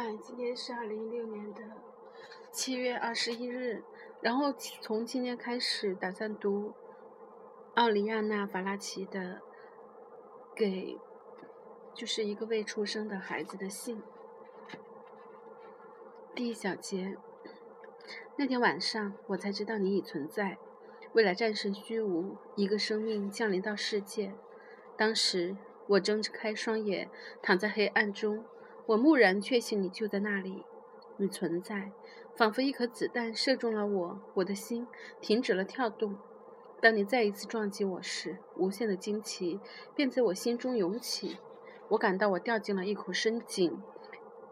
嗨，今天是二零一六年的七月二十一日。然后从今天开始，打算读奥里亚娜·法拉奇的给就是一个未出生的孩子的信。第一小节，那天晚上，我才知道你已存在。为了战胜虚无，一个生命降临到世界。当时，我睁开双眼，躺在黑暗中。我蓦然确信你就在那里，你存在，仿佛一颗子弹射中了我，我的心停止了跳动。当你再一次撞击我时，无限的惊奇便在我心中涌起。我感到我掉进了一口深井，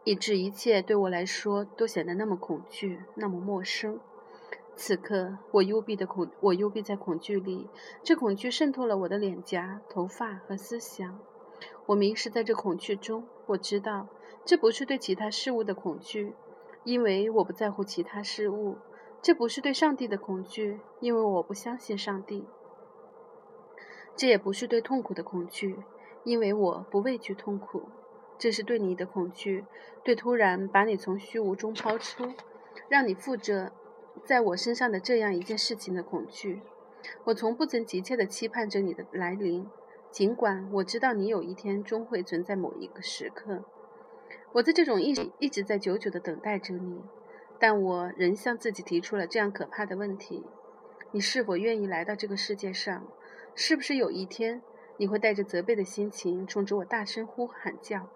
以致一切对我来说都显得那么恐惧，那么陌生。此刻，我幽闭的恐，我幽闭在恐惧里，这恐惧渗透了我的脸颊、头发和思想。我迷失在这恐惧中。我知道。这不是对其他事物的恐惧，因为我不在乎其他事物；这不是对上帝的恐惧，因为我不相信上帝；这也不是对痛苦的恐惧，因为我不畏惧痛苦；这是对你的恐惧，对突然把你从虚无中抛出，让你负着在我身上的这样一件事情的恐惧。我从不曾急切地期盼着你的来临，尽管我知道你有一天终会存在某一个时刻。我在这种一直一直在久久地等待着你，但我仍向自己提出了这样可怕的问题：你是否愿意来到这个世界上？是不是有一天你会带着责备的心情冲着我大声呼喊叫？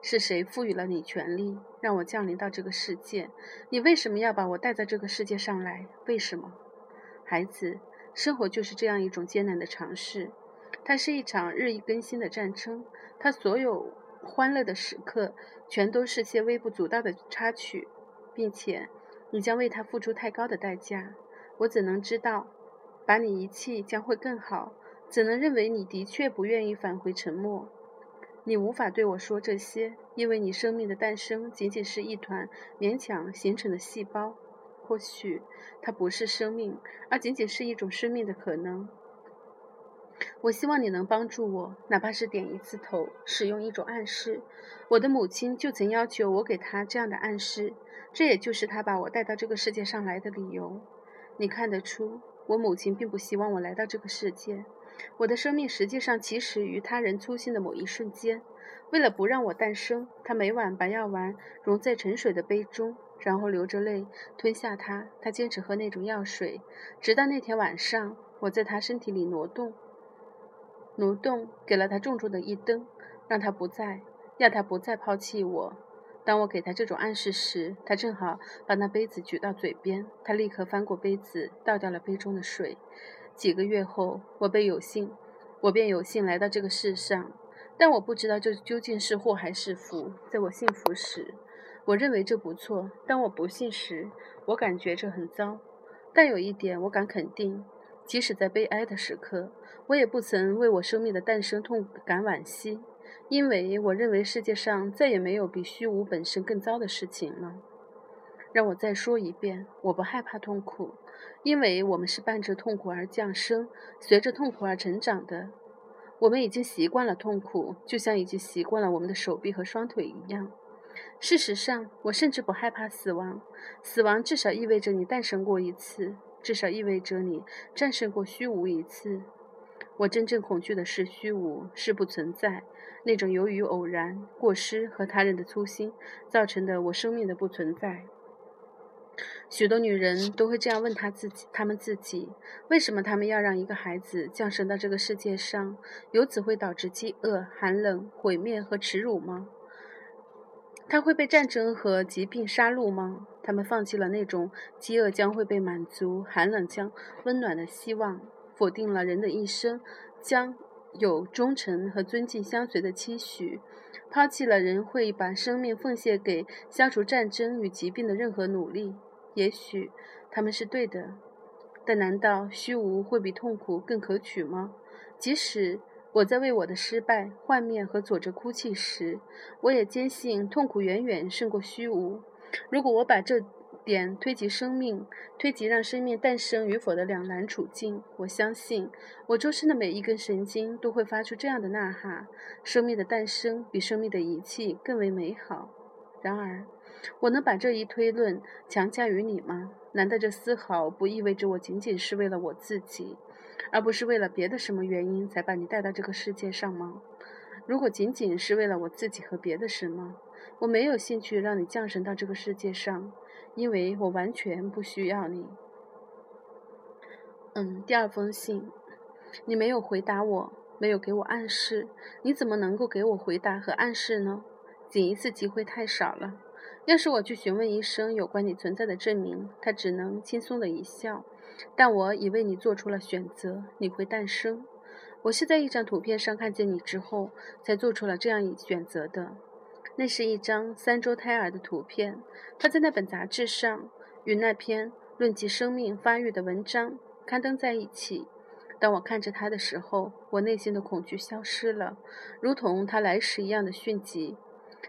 是谁赋予了你权利让我降临到这个世界？你为什么要把我带在这个世界上来？为什么，孩子？生活就是这样一种艰难的尝试，它是一场日益更新的战争，它所有。欢乐的时刻，全都是些微不足道的插曲，并且你将为他付出太高的代价。我怎能知道，把你遗弃将会更好？怎能认为你的确不愿意返回沉默？你无法对我说这些，因为你生命的诞生仅仅是一团勉强形成的细胞。或许它不是生命，而仅仅是一种生命的可能。我希望你能帮助我，哪怕是点一次头，使用一种暗示。我的母亲就曾要求我给她这样的暗示，这也就是她把我带到这个世界上来的理由。你看得出，我母亲并不希望我来到这个世界。我的生命实际上起始于他人粗心的某一瞬间。为了不让我诞生，她每晚把药丸溶在沉水的杯中，然后流着泪吞下它。她坚持喝那种药水，直到那天晚上，我在她身体里挪动。挪动给了他重重的一蹬，让他不再，要他不再抛弃我。当我给他这种暗示时，他正好把那杯子举到嘴边。他立刻翻过杯子，倒掉了杯中的水。几个月后，我被有幸，我便有幸来到这个世上。但我不知道这究竟是祸还是福。在我幸福时，我认为这不错；当我不幸时，我感觉这很糟。但有一点我敢肯定。即使在悲哀的时刻，我也不曾为我生命的诞生痛感惋惜，因为我认为世界上再也没有比虚无本身更糟的事情了。让我再说一遍，我不害怕痛苦，因为我们是伴着痛苦而降生，随着痛苦而成长的。我们已经习惯了痛苦，就像已经习惯了我们的手臂和双腿一样。事实上，我甚至不害怕死亡，死亡至少意味着你诞生过一次。至少意味着你战胜过虚无一次。我真正恐惧的是虚无，是不存在那种由于偶然、过失和他人的粗心造成的我生命的不存在。许多女人都会这样问她自己：她们自己为什么她们要让一个孩子降生到这个世界上？由此会导致饥饿、寒冷、毁灭和耻辱吗？他会被战争和疾病杀戮吗？他们放弃了那种饥饿将会被满足、寒冷将温暖的希望，否定了人的一生将有忠诚和尊敬相随的期许，抛弃了人会把生命奉献给消除战争与疾病的任何努力。也许他们是对的，但难道虚无会比痛苦更可取吗？即使。我在为我的失败、幻灭和挫折哭泣时，我也坚信痛苦远远胜过虚无。如果我把这点推及生命，推及让生命诞生与否的两难处境，我相信我周身的每一根神经都会发出这样的呐喊：生命的诞生比生命的遗弃更为美好。然而，我能把这一推论强加于你吗？难道这丝毫不意味着我仅仅是为了我自己，而不是为了别的什么原因才把你带到这个世界上吗？如果仅仅是为了我自己和别的什么，我没有兴趣让你降生到这个世界上，因为我完全不需要你。嗯，第二封信，你没有回答我，没有给我暗示，你怎么能够给我回答和暗示呢？仅一次机会太少了。要是我去询问医生有关你存在的证明，他只能轻松的一笑。但我已为你做出了选择，你会诞生。我是在一张图片上看见你之后，才做出了这样一选择的。那是一张三周胎儿的图片，它在那本杂志上与那篇论及生命发育的文章刊登在一起。当我看着它的时候，我内心的恐惧消失了，如同它来时一样的迅疾。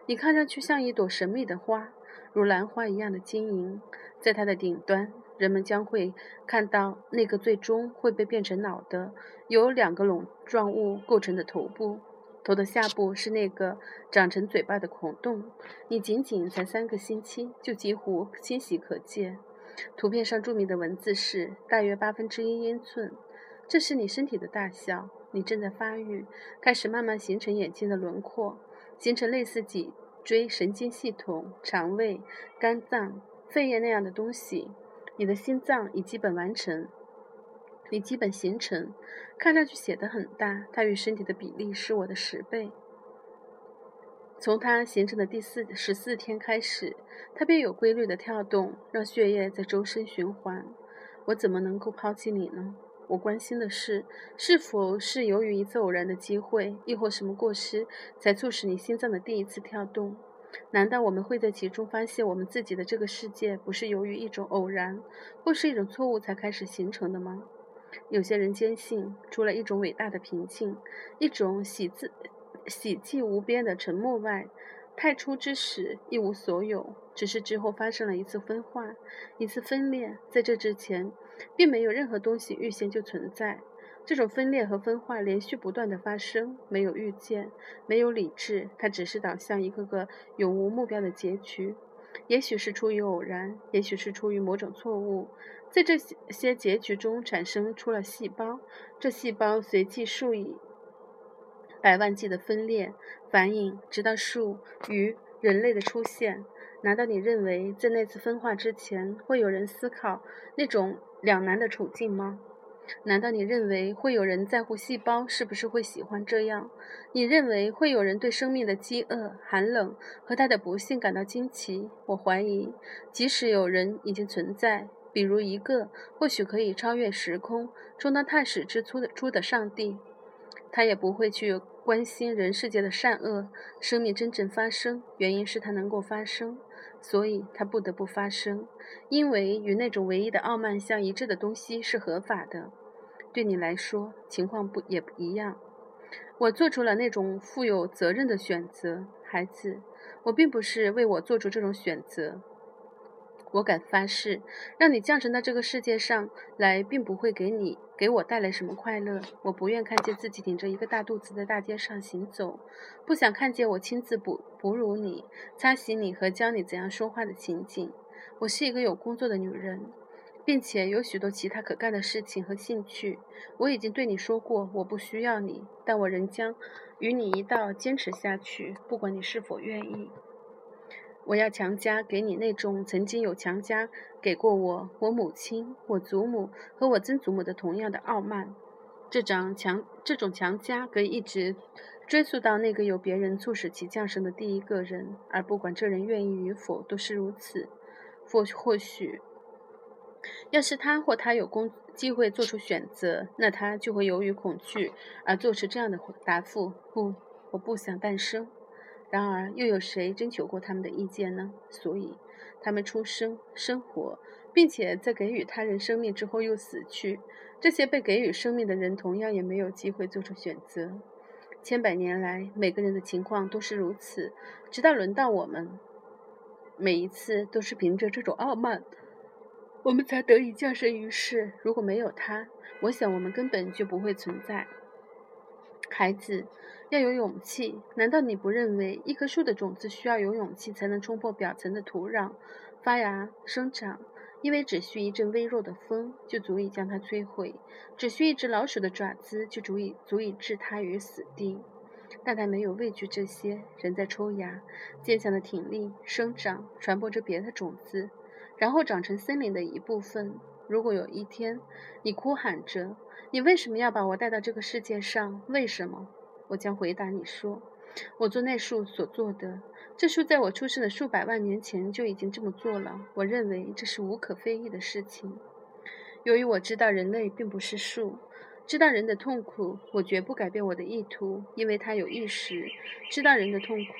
你看上去像一朵神秘的花，如兰花一样的晶莹。在它的顶端，人们将会看到那个最终会被变成脑的、由两个笼状物构成的头部。头的下部是那个长成嘴巴的孔洞。你仅仅才三个星期，就几乎清晰可见。图片上注明的文字是大约八分之一英寸。这是你身体的大小。你正在发育，开始慢慢形成眼睛的轮廓。形成类似脊椎神经系统、肠胃、肝脏、肺叶那样的东西。你的心脏已基本完成，你基本形成，看上去显得很大。它与身体的比例是我的十倍。从它形成的第四十四天开始，它便有规律的跳动，让血液在周身循环。我怎么能够抛弃你呢？我关心的是，是否是由于一次偶然的机会，亦或什么过失，才促使你心脏的第一次跳动？难道我们会在其中发现，我们自己的这个世界不是由于一种偶然，或是一种错误才开始形成的吗？有些人坚信，除了一种伟大的平静，一种喜字喜寂无边的沉默外，太初之时一无所有。只是之后发生了一次分化，一次分裂，在这之前。并没有任何东西预先就存在。这种分裂和分化连续不断的发生，没有预见，没有理智，它只是导向一个个永无目标的结局。也许是出于偶然，也许是出于某种错误，在这些结局中产生出了细胞。这细胞随即数以百万计的分裂、繁衍，直到树、鱼、人类的出现。难道你认为，在那次分化之前，会有人思考那种？两难的处境吗？难道你认为会有人在乎细胞是不是会喜欢这样？你认为会有人对生命的饥饿、寒冷和它的不幸感到惊奇？我怀疑，即使有人已经存在，比如一个或许可以超越时空、充当太史之初的初的上帝，他也不会去关心人世界的善恶。生命真正发生，原因是它能够发生。所以它不得不发生，因为与那种唯一的傲慢相一致的东西是合法的。对你来说，情况不也不一样。我做出了那种负有责任的选择，孩子。我并不是为我做出这种选择。我敢发誓，让你降生到这个世界上来，并不会给你给我带来什么快乐。我不愿看见自己顶着一个大肚子在大街上行走，不想看见我亲自哺哺乳你、擦洗你和教你怎样说话的情景。我是一个有工作的女人，并且有许多其他可干的事情和兴趣。我已经对你说过，我不需要你，但我仍将与你一道坚持下去，不管你是否愿意。我要强加给你那种曾经有强加给过我、我母亲、我祖母和我曾祖母的同样的傲慢。这种强这种强加可以一直追溯到那个由别人促使其降生的第一个人，而不管这人愿意与否，都是如此。或或许，要是他或他有公机会做出选择，那他就会由于恐惧而做出这样的答复：不，我不想诞生。然而，又有谁征求过他们的意见呢？所以，他们出生、生活，并且在给予他人生命之后又死去。这些被给予生命的人，同样也没有机会做出选择。千百年来，每个人的情况都是如此，直到轮到我们。每一次都是凭着这种傲慢，我们才得以降生于世。如果没有他，我想我们根本就不会存在。孩子，要有勇气。难道你不认为一棵树的种子需要有勇气才能冲破表层的土壤，发芽生长？因为只需一阵微弱的风，就足以将它摧毁；只需一只老鼠的爪子，就足以足以置它于死地。但他没有畏惧这些，仍在抽芽，坚强的挺立、生长，传播着别的种子，然后长成森林的一部分。如果有一天，你哭喊着“你为什么要把我带到这个世界上？为什么？”我将回答你说：“我做那树所做的。这树在我出生的数百万年前就已经这么做了。我认为这是无可非议的事情。由于我知道人类并不是树。”知道人的痛苦，我绝不改变我的意图，因为他有意识。知道人的痛苦，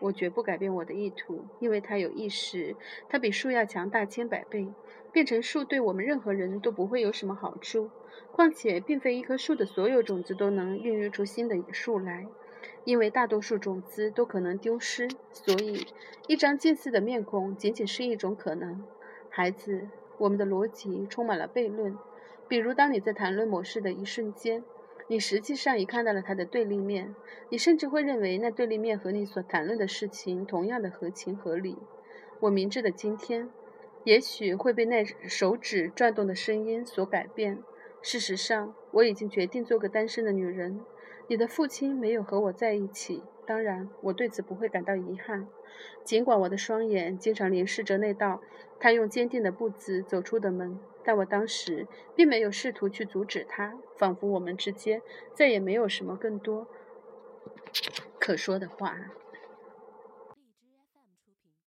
我绝不改变我的意图，因为他有意识。他比树要强大千百倍。变成树对我们任何人都不会有什么好处。况且，并非一棵树的所有种子都能孕育出新的树来，因为大多数种子都可能丢失。所以，一张近似的面孔仅仅是一种可能。孩子，我们的逻辑充满了悖论。比如，当你在谈论某事的一瞬间，你实际上已看到了它的对立面。你甚至会认为那对立面和你所谈论的事情同样的合情合理。我明智的今天，也许会被那手指转动的声音所改变。事实上，我已经决定做个单身的女人。你的父亲没有和我在一起，当然，我对此不会感到遗憾。尽管我的双眼经常凝视着那道他用坚定的步子走出的门。但我当时并没有试图去阻止他，仿佛我们之间再也没有什么更多可说的话。